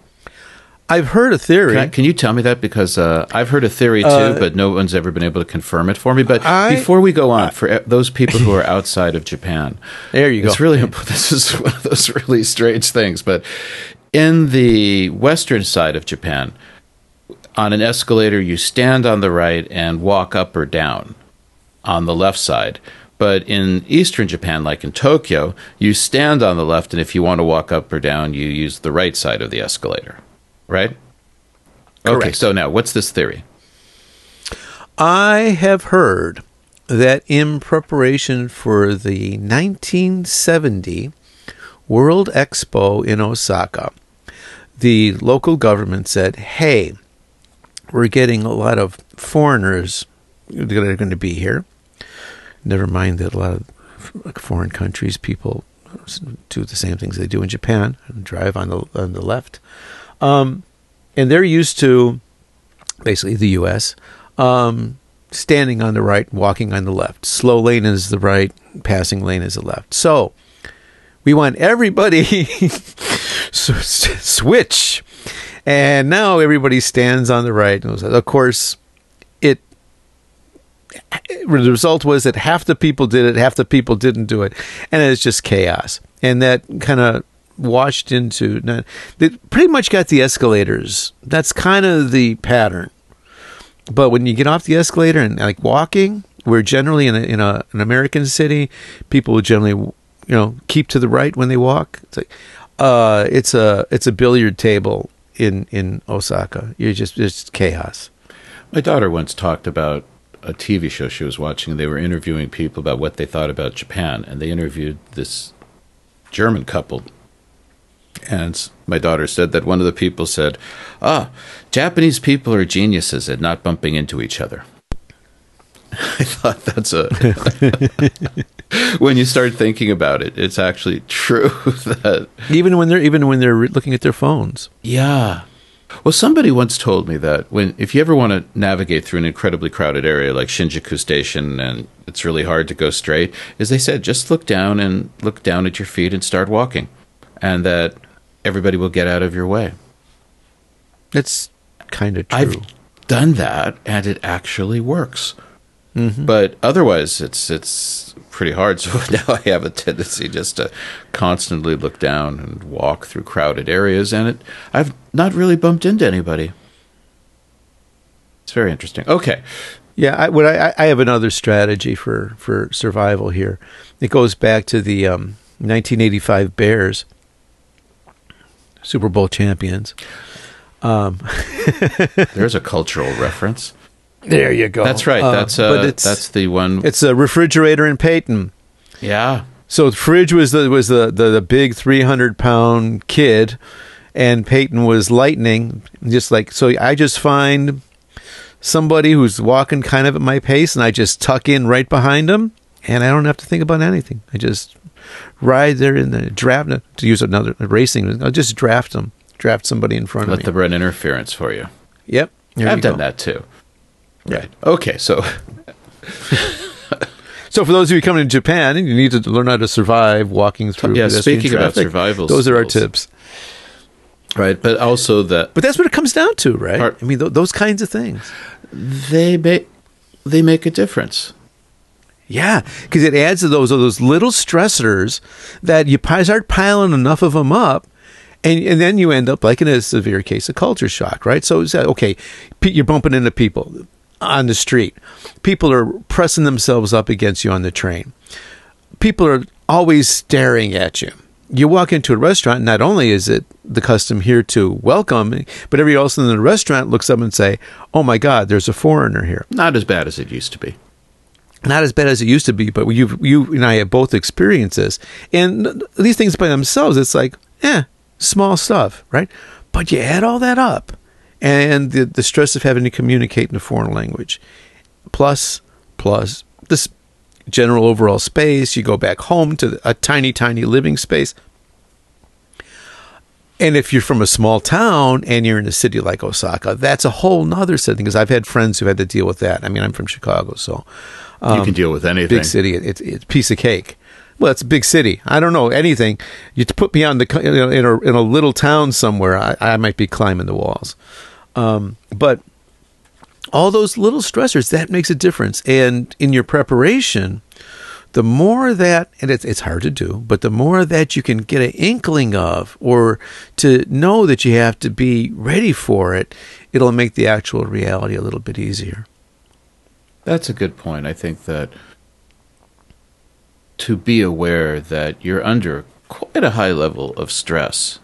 I've heard a theory. Can, I- can you tell me that? Because uh, I've heard a theory too, Uh, but no one's ever been able to confirm it for me. But I- before we go on, for those people who are outside of Japan, *laughs* There you go. It's really *laughs* this is one of those really strange things. But in the western side of Japan, on an escalator, you stand on the right and walk up or down on the left side. But in eastern Japan, like in Tokyo, you stand on the left, and if you want to walk up or down, you use the right side of the escalator, right? Okay, so now what's this theory? I have heard that in preparation for the 1970 World Expo in Osaka, the local government said, hey, we're getting a lot of foreigners that are going to be here. Never mind that a lot of foreign countries, people do the same things they do in Japan and drive on the on the left, um, and they're used to basically the U.S. Um, standing on the right, walking on the left. Slow lane is the right, passing lane is the left. So we want everybody *laughs* switch, and now everybody stands on the right. And Of course. The result was that half the people did it, half the people didn't do it, and it's just chaos. And that kind of washed into. They pretty much got the escalators. That's kind of the pattern but when you get off the escalator and like walking, we're generally in a, in a an American city, people will generally you know keep to the right when they walk. It's like uh, it's a it's a billiard table in in Osaka. You're just it's chaos. My daughter once talked about a TV show she was watching. and They were interviewing people about what they thought about Japan, and they interviewed this German couple and my daughter said that one of the people said, Ah, Japanese people are geniuses at not bumping into each other. *laughs* I thought that's a. *laughs* when you start thinking about it, it's actually true *laughs* that. Even when they're even when they're looking at their phones. Yeah. Well, somebody once told me that when if you ever want to navigate through an incredibly crowded area like Shinjuku Station and it's really hard to go straight, is they said just look down and look down at your feet and start walking, and that everybody will get out of your way. It's kind of true. I've done that, and it actually works. Mm-hmm. But otherwise, it's it's pretty hard. *laughs* So now I have a tendency just to constantly look down and walk through crowded areas, and it I've not really bumped into anybody. It's very interesting. Okay, Yeah, I, what I, I have another strategy for, for survival here. It goes back to the um, 1985 Bears, Super Bowl champions. Um, *laughs* there's a cultural reference. There you go. That's right. Uh, that's uh, but it's, that's the one. it's a refrigerator in Payton. yeah, So fridge was the was the, the, the big 300 pound kid, and Payton was lightning. Just like so, I just find somebody who's walking kind of at my pace, and I just tuck in right behind him, and I don't have to think about anything. I just ride there in the draft to use another racing. I'll just draft them, draft somebody in front let of me. them run interference for you. yep, there I've you done go. that too. Right. Okay. So *laughs* So for those of you coming to Japan, you need to learn how to survive walking through. Yeah, speaking about survival those are our tips. right, but also that But that's what it comes down to, right? I mean, th- those kinds of things. they make they make a difference. Yeah, because it adds to those those little stressors that you start piling enough of them up, and and then you end up like in a severe case of culture shock, right? So it's okay, you're bumping into people on the street. People are pressing themselves up against you on the train. People are always staring at you. You walk into a restaurant, not only is it the custom here to welcome, but everybody else in the restaurant looks up and say, "Oh my God, there's a foreigner here." Not as bad as it used to be. not as bad as it used to be, but you you and I have both experienced this. And these things by themselves, it's like, eh, small stuff, right? But you add all that up, and the the stress of having to communicate in a foreign language, plus plus this general overall space. You go back home to a tiny tiny living space. And if you're from a small town and you're in a city like Osaka, that's a whole nother setting. Because I've had friends who had to deal with that. I mean, I'm from Chicago, so you can um, deal with anything. big city. It's it's a piece of cake. Well, it's a big city. I don't know anything. You put me on the you know, in a in a little town somewhere. I, I might be climbing the walls. Um, but all those little stressors that makes a difference. And in your preparation, the more that and it's it's hard to do, but the more that you can get an inkling of or to know that you have to be ready for it, it'll make the actual reality a little bit easier. That's a good point. I think that to be aware that you're under quite a high level of stress,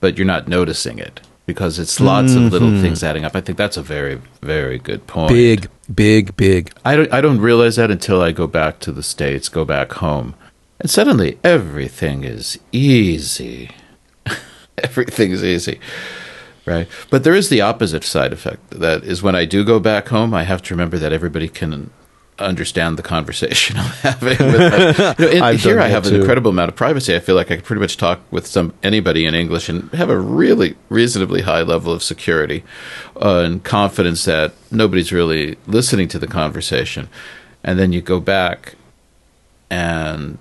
but you're not noticing it because it's lots of little mm-hmm. things adding up. I think that's a very, very good point. Big, big, big. I don't, I don't realize that until I go back to the States, go back home. And suddenly everything is easy. *laughs* everything is easy. Right. But there is the opposite side effect. That is when I do go back home, I have to remember that everybody can understand the conversation *laughs* I'm having. With. *laughs* You know, here I have an incredible amount of privacy. I feel like I could pretty much talk with some anybody in English and have a really reasonably high level of security uh, and confidence that nobody's really listening to the conversation. And then you go back and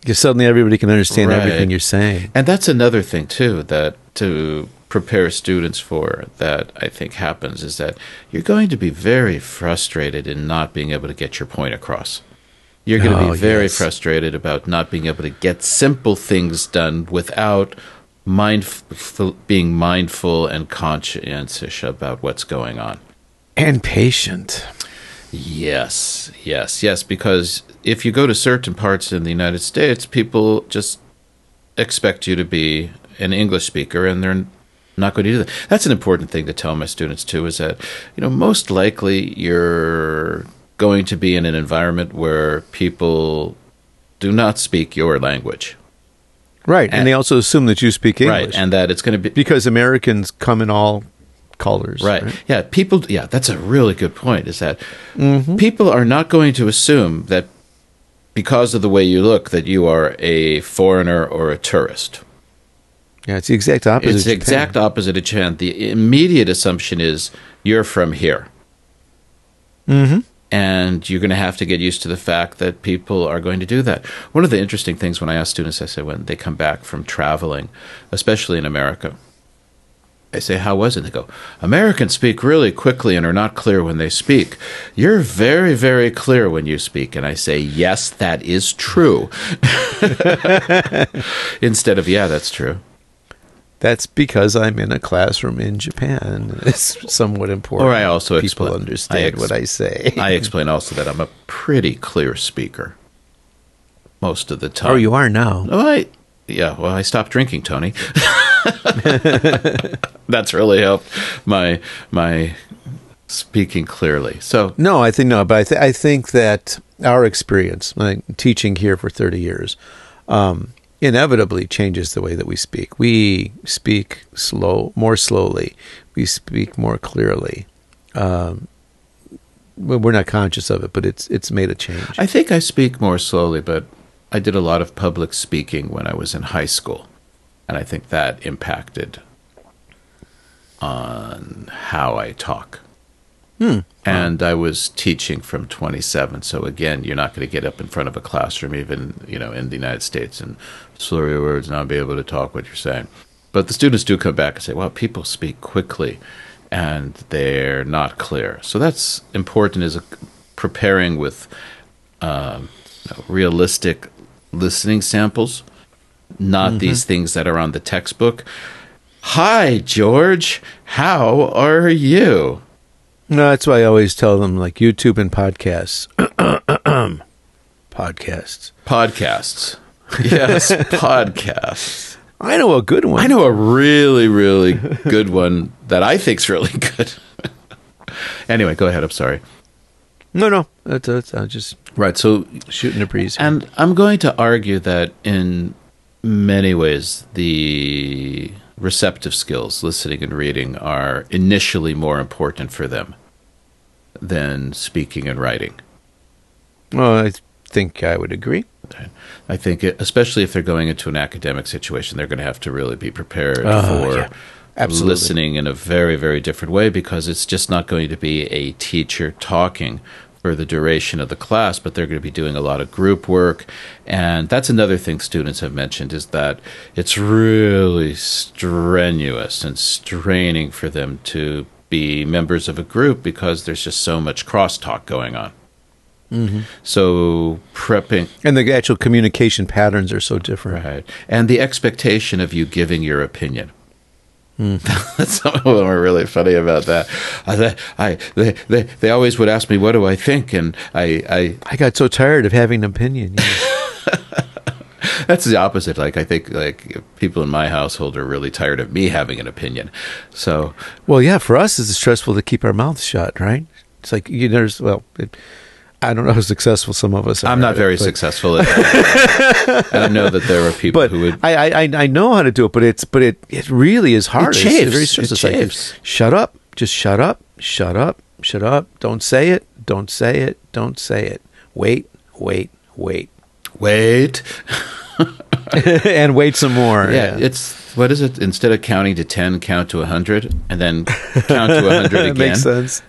Because suddenly everybody can understand Right. everything you're saying. and that's another thing too that to prepare students for that I think happens is that you're going to be very frustrated in not being able to get your point across. You're going to Oh, be very yes. frustrated about not being able to get simple things done without mindful, being mindful and conscientious about what's going on. And patient. Yes, yes, yes. Because if you go to certain parts in the United States, people just expect you to be an English speaker, and they're not going to do that. That's an important thing to tell my students too. Is that you know most likely you're going to be in an environment where people do not speak your language, Right. And, And- they also assume that you speak English. right? And that it's going to be because Americans come in all colors. Right. Yeah. People. Yeah. That's a really good point. Is that mm-hmm. people are not going to assume that because of the way you look that you are a foreigner or a tourist. Yeah, it's the exact opposite. it's the exact opposite of Japan. The immediate assumption is you're from here. Mm-hmm. And you're going to have to get used to the fact that people are going to do that. One of the interesting things when I ask students, I say, when they come back from traveling, especially in America, I say, How was it? They go, Americans speak really quickly and are not clear when they speak. You're very, very clear when you speak. And I say, Yes, that is true. *laughs* Instead of, Yeah, that's true. That's because I'm in a classroom in Japan. *laughs* It's somewhat important. Or I also people expla- understand I ex- what I say. I explain also that I'm a pretty clear speaker most of the time. oh, you are now. Oh, I, yeah, well, I stopped drinking, Tony. *laughs* That's really helped my my speaking clearly. So No, I think no, but I, th- I think that our experience, like teaching here for thirty years, um, inevitably changes the way that we speak. We speak slow, more slowly. We speak more clearly. Um, we're not conscious of it, but it's it's made a change. I think I speak more slowly, but I did a lot of public speaking when I was in high school, and I think that impacted on how I talk. Hmm. And I was teaching from 27, so again, you're not going to get up in front of a classroom, even you know, in the United States, and slur your words, and not be able to talk what you're saying. But the students do come back and say, "Well, people speak quickly, and they're not clear." So that's important is preparing with um, realistic listening samples, not these things that are on the textbook. Hi, George. How are you? No, that's why I always tell them like YouTube and podcasts. *clears throat* podcasts. Podcasts. Yes, *laughs* podcasts. I know a good one. I know a really, really good one that I think's really good. *laughs* anyway, go ahead. I'm sorry. No, no, that's, that's I'm just Right. So shooting a breeze. here. And I'm going to argue that in many ways, the receptive skills, listening and reading, are initially more important for them than speaking and writing. well, I think I would agree. I think, it, especially if they're going into an academic situation, they're going to have to really be prepared Oh, for yeah. Absolutely. listening in a very, very different way because it's just not going to be a teacher talking for the duration of the class, but they're going to be doing a lot of group work. And that's another thing students have mentioned is that it's really strenuous and straining for them to be members of a group because there's just so much crosstalk going on. Mm-hmm. So prepping And the actual communication patterns are so different. Right. And the expectation of you giving your opinion. *laughs* Some of them are really funny about that. I, I, they, they, they always would ask me, "What do I think?" And I, I, I got so tired of having an opinion. yeah. *laughs* that's the opposite. Like I think, like people in my household are really tired of me having an opinion. So, Well, yeah, for us, it's stressful to keep our mouths shut, right? It's like you know, there's well, it, I don't know how successful some of us are. I'm not at it, very successful at *laughs* that. I know that there are people But who would. I, I I- know how to do it, but it's but it it really is hard. It's chafes. very It. It's like, shut up, just shut up, shut up, shut up. Don't say it. Don't say it. Don't say it. Wait, wait, wait, Wait. *laughs* and wait some more. Yeah, it's what is it? Instead of counting to ten, count to hundred, and then count to hundred *laughs* again. makes sense.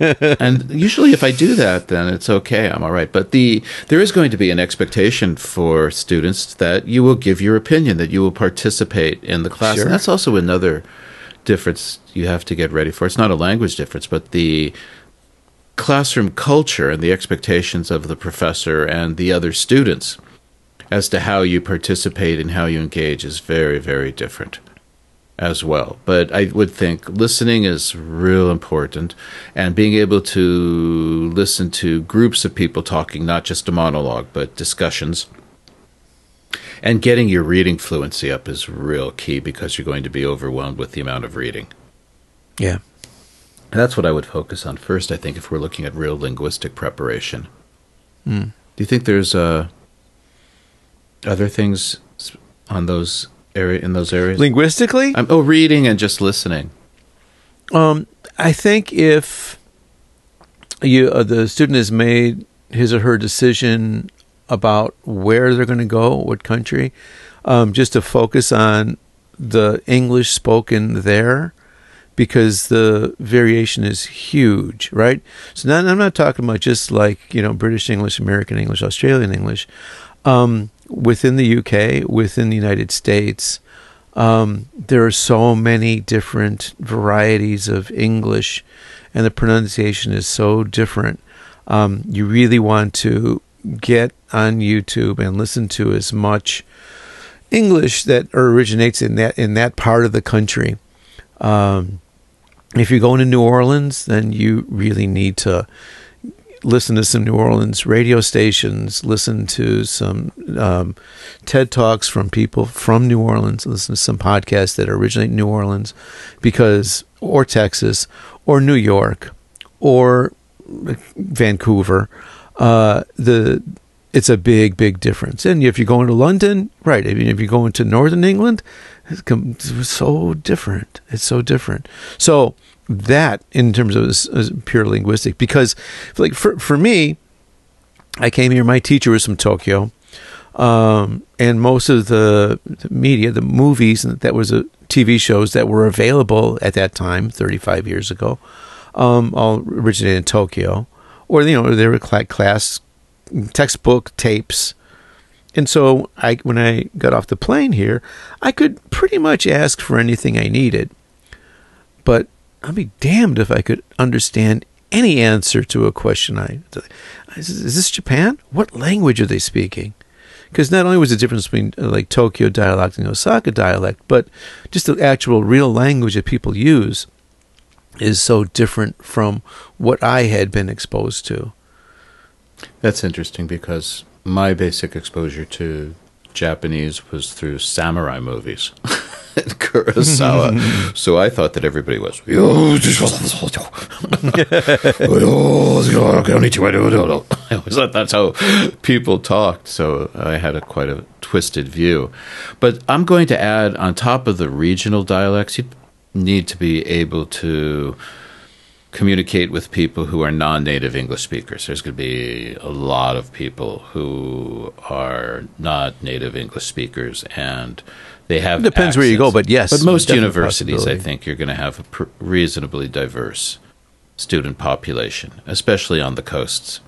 And usually, if I do that, then it's okay. I'm all right. But the there is going to be an expectation for students that you will give your opinion, that you will participate in the class. Sure. And that's also another difference you have to get ready for. It's not a language difference, but the classroom culture and the expectations of the professor and the other students as to how you participate and how you engage is very, very different as well. But I would think listening is real important and being able to listen to groups of people talking, not just a monologue, but discussions. And getting your reading fluency up is real key because you're going to be overwhelmed with the amount of reading. Yeah. And that's what I would focus on first, I think, if we're looking at real linguistic preparation. Mm. Do you think there's uh, other things on those area in those areas? Linguistically, Um, oh, reading and just listening. Um, I think if you uh, the student has made his or her decision about where they're going to go, what country, um, just to focus on the English spoken there, because the variation is huge, right? So now I'm not talking about just like you know British English, American English, Australian English. Um, within the UK, within the United States, um, there are so many different varieties of English, and the pronunciation is so different. Um, you really want to get on YouTube and listen to as much English that originates in that in that part of the country. Um, if you're going to New Orleans, then you really need to listen to some New Orleans radio stations, listen to some um, TED Talks from people from New Orleans, listen to some podcasts that originate in New Orleans, because or Texas or New York or Vancouver. Uh, the it's a big, big difference. And if you're going to London, right? I mean, if you're going to Northern England, it's so different. It's so different. So that, in terms of is, is pure linguistic, because like for for me, I came here. My teacher was from Tokyo, um, and most of the, the media, the movies and that was a TV shows that were available at that time, 35 years ago, um, all originated in Tokyo, or you know they were class textbook tapes. And so I when I got off the plane here, I could pretty much ask for anything I needed. But I'd be damned if I could understand any answer to a question I is, is this Japan? What language are they speaking? Because not only was the difference between uh, like Tokyo dialect and Osaka dialect, but just the actual real language that people use is so different from what I had been exposed to. That's interesting because my basic exposure to Japanese was through samurai movies *laughs* in Kurosawa. *laughs* so I thought that everybody was. I always thought that's how people talked. So I had a quite a twisted view. But I'm going to add on top of the regional dialects, you need to be able to communicate with people who are non-native English speakers. There's going to be a lot of people who are not native English speakers, and they have It depends where you go, but yes, But most universities, I think, you're going to have a pr- reasonably diverse student population, especially on the coasts.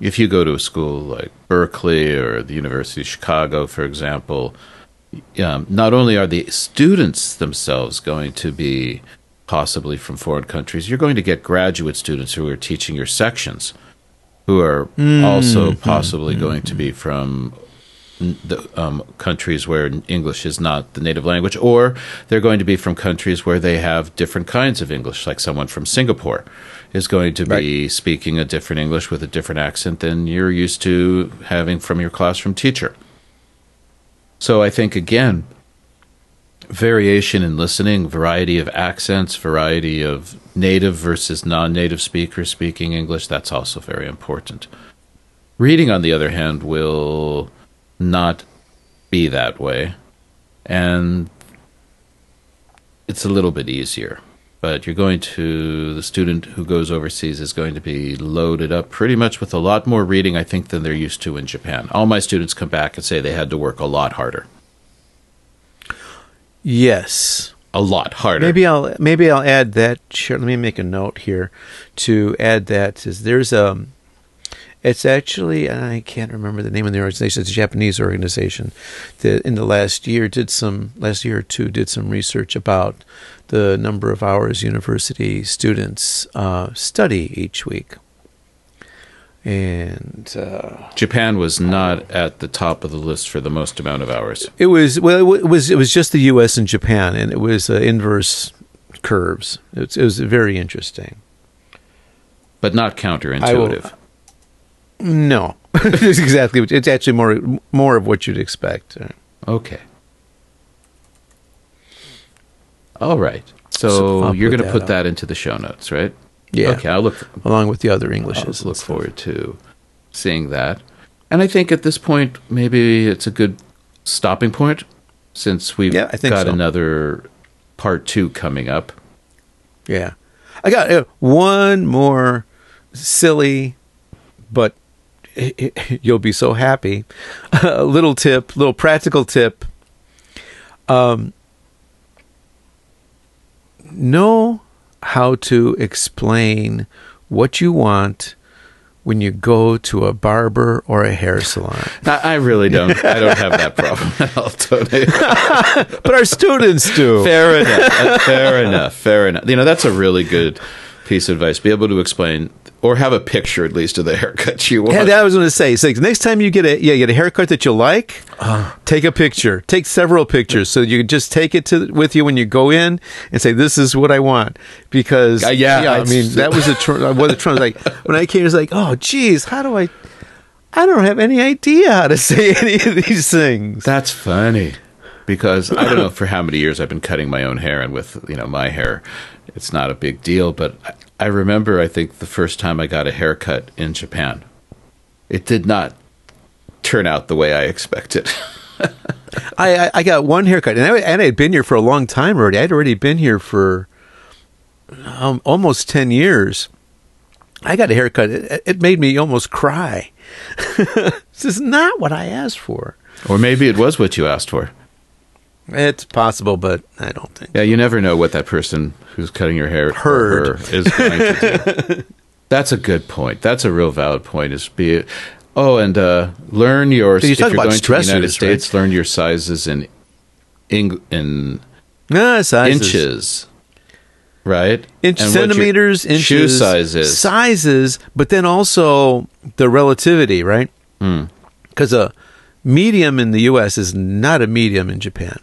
If you go to a school like Berkeley or the University of Chicago, for example, um, not only are the students themselves going to be possibly from foreign countries, you're going to get graduate students who are teaching your sections, who are Mm, also possibly going to be from the um, countries where English is not the native language, or they're going to be from countries where they have different kinds of English, like someone from Singapore is going to be speaking a different English with a different accent than you're used to having from your classroom teacher. So I think, again, variation in listening, variety of accents, variety of native versus non native speakers speaking English, that's also very important. Reading, on the other hand, will not be that way. And it's a little bit easier but you're going to the student who goes overseas is going to be loaded up pretty much with a lot more reading i think than they're used to in japan all my students come back and say they had to work a lot harder yes a lot harder maybe i'll maybe i'll add that sure let me make a note here to add that is there's a um, it's actually I can't remember the name of the organization. It's a Japanese organization that in the last year did some last year or two did some research about the number of hours university students uh, study each week. And uh, Japan was not at the top of the list for the most amount of hours. It was well, it was it was just the U.S. and Japan, and it was uh, inverse curves. It was, it was, very interesting, but not counterintuitive. Will, no, *laughs* it's exactly. It's actually more more of what you'd expect. Okay. All right. So, so you're going to put that into the show notes, right? Yeah. Okay. I'll look along with the other Englishes. I'll look forward to seeing that. And I think at this point, maybe it's a good stopping point since we've yeah, got so. another part two coming up. Yeah. I got uh, one more silly, but *laughs* you'll be so happy. *laughs* a little tip, little practical tip. Um, know how to explain what you want when you go to a barber or a hair salon. I, really don't. I don't have that problem at all, Tony. *laughs* but our students do. Fair enough. Fair enough. Fair enough. You know, that's a really good piece of advice. Be able to explain or have a picture at least of the *laughs* haircut you want. Yeah, that I was going to say. So next time you get a yeah, you get a haircut that you like, uh, take a picture. Take several pictures so you can just take it to with you when you go in and say this is what I want because uh, yeah, yeah I mean that was a tr- what the trend like when I came. It was like oh geez, how do I? I don't have any idea how to *laughs* say any of these things. That's funny because I don't know for how many years I've been cutting my own hair and with you know my hair it's not a big deal. But I remember, I think, the first time I got a haircut in Japan, it did not turn out the way I expected. *laughs* I, I got one haircut, and I, and I had been here for a long time already. I'd already been here for um, almost 10 years. I got a haircut. It, it made me almost cry. *laughs* this is not what I asked for. Or maybe it was what you asked for. It's possible, but I don't think. Yeah, you never know what that person who's cutting your hair heard her is going to do. *laughs* That's a good point. That's a real valid point. Is be oh, and uh, learn your. you if you're going to the United States, right? learn your sizes in in in ah, sizes. inches. Right, inch centimeters, inches, shoe sizes, sizes, but then also the relativity, right? Because mm. a medium in the U.S. is not a medium in Japan.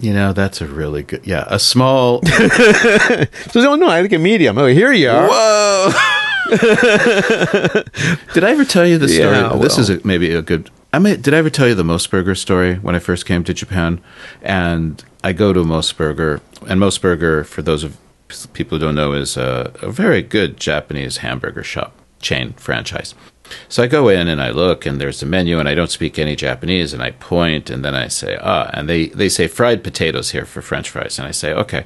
You know, that's a really good. Yeah, a small. *laughs* so oh, no, I think a medium. Oh, here you are. Whoa. *laughs* did I ever tell you the story? Yeah, well. This is a, maybe a good. I mean, did I ever tell you the Mosburger story when I first came to Japan? And I go to Mosburger, and Mosburger, for those of people who don't know, is a, a very good Japanese hamburger shop chain franchise. So I go in and I look, and there's a menu, and I don't speak any Japanese, and I point, and then I say, ah, and they, they say fried potatoes here for French fries, and I say, okay,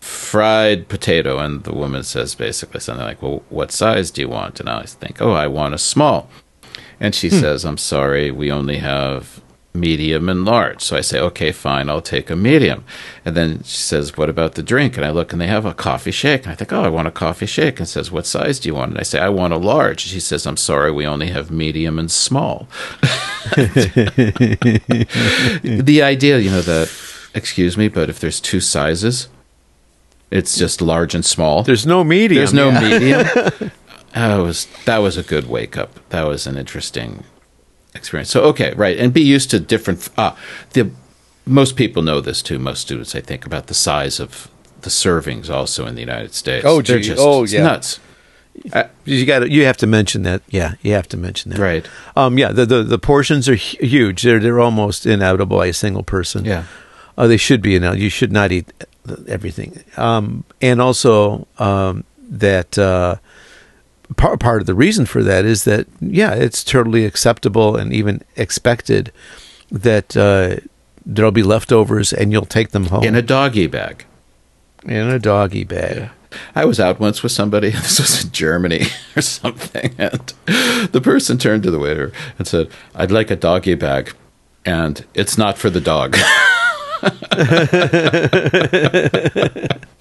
fried potato, and the woman says basically something like, well, what size do you want? And I think, oh, I want a small, and she hmm. says, I'm sorry, we only have medium and large. So I say, okay, fine, I'll take a medium. And then she says, what about the drink? And I look and they have a coffee shake. And I think, oh, I want a coffee shake. And says, what size do you want? And I say, I want a large. She says, I'm sorry, we only have medium and small. *laughs* the idea, you know, that, excuse me, but if there's two sizes, it's just large and small. There's no medium. There's no yeah. medium. *laughs* that was that was a good wake up. That was an interesting experience. So okay, right, and be used to different. Ah, the most people know this too. Most students, I think, about the size of the servings also in the United States. Oh, They're gee. just Oh, yeah. nuts. You got you have to mention that. Yeah, you have to mention that. Right. Um. Yeah. The the, the portions are huge. They're they're almost inevitable by a single person. Yeah. Uh, they should be inedible. You should not eat everything. Um. And also um that uh, part part of the reason for that is that yeah, it's totally acceptable and even expected that uh, there'll be leftovers and you'll take them home In a doggy bag. in a doggy bag. I was out once with somebody. *laughs* This was in Germany or something, and the person turned to the waiter and said, "I'd like a doggy bag, and it's not for the dog." *laughs* *laughs*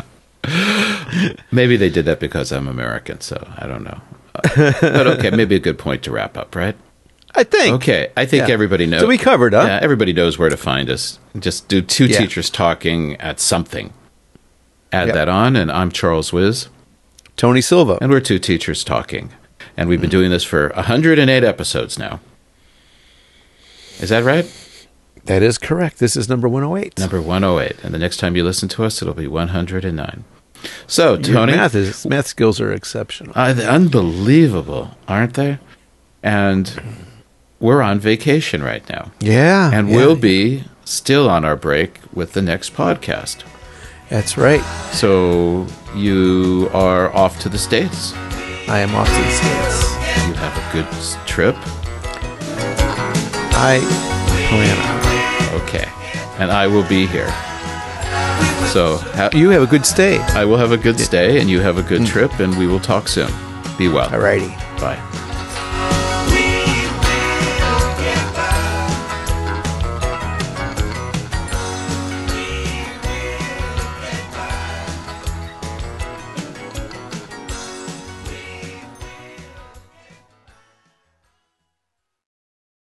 *laughs* maybe they did that because I'm American, so I don't know. Uh, but okay, maybe a good point to wrap up, right? I think. Okay, I think Yeah. everybody knows. So we covered, huh? Yeah, everybody knows where to find us. Just do two Yeah. teachers talking at something. Add Yep. that on, and I'm Charles Wiz. Tony Silva. And we're two teachers talking. And we've been doing this for 108 episodes now. Is that right? That is correct. This is number 108. Number 108. And the next time you listen to us, it'll be 109. So, Your Tony. math is math skills are exceptional. uh, unbelievable, aren't they? And we're on vacation right now. Yeah. And yeah. we'll be still on our break with the next podcast. That's right. So, you are off to the States. I am off to the States. You have a good trip. I plan. Okay. And I will be here. So ha- You have a good stay. I will have a good stay and you have a good hmm. trip and we will talk soon. Be well. Alrighty. Bye.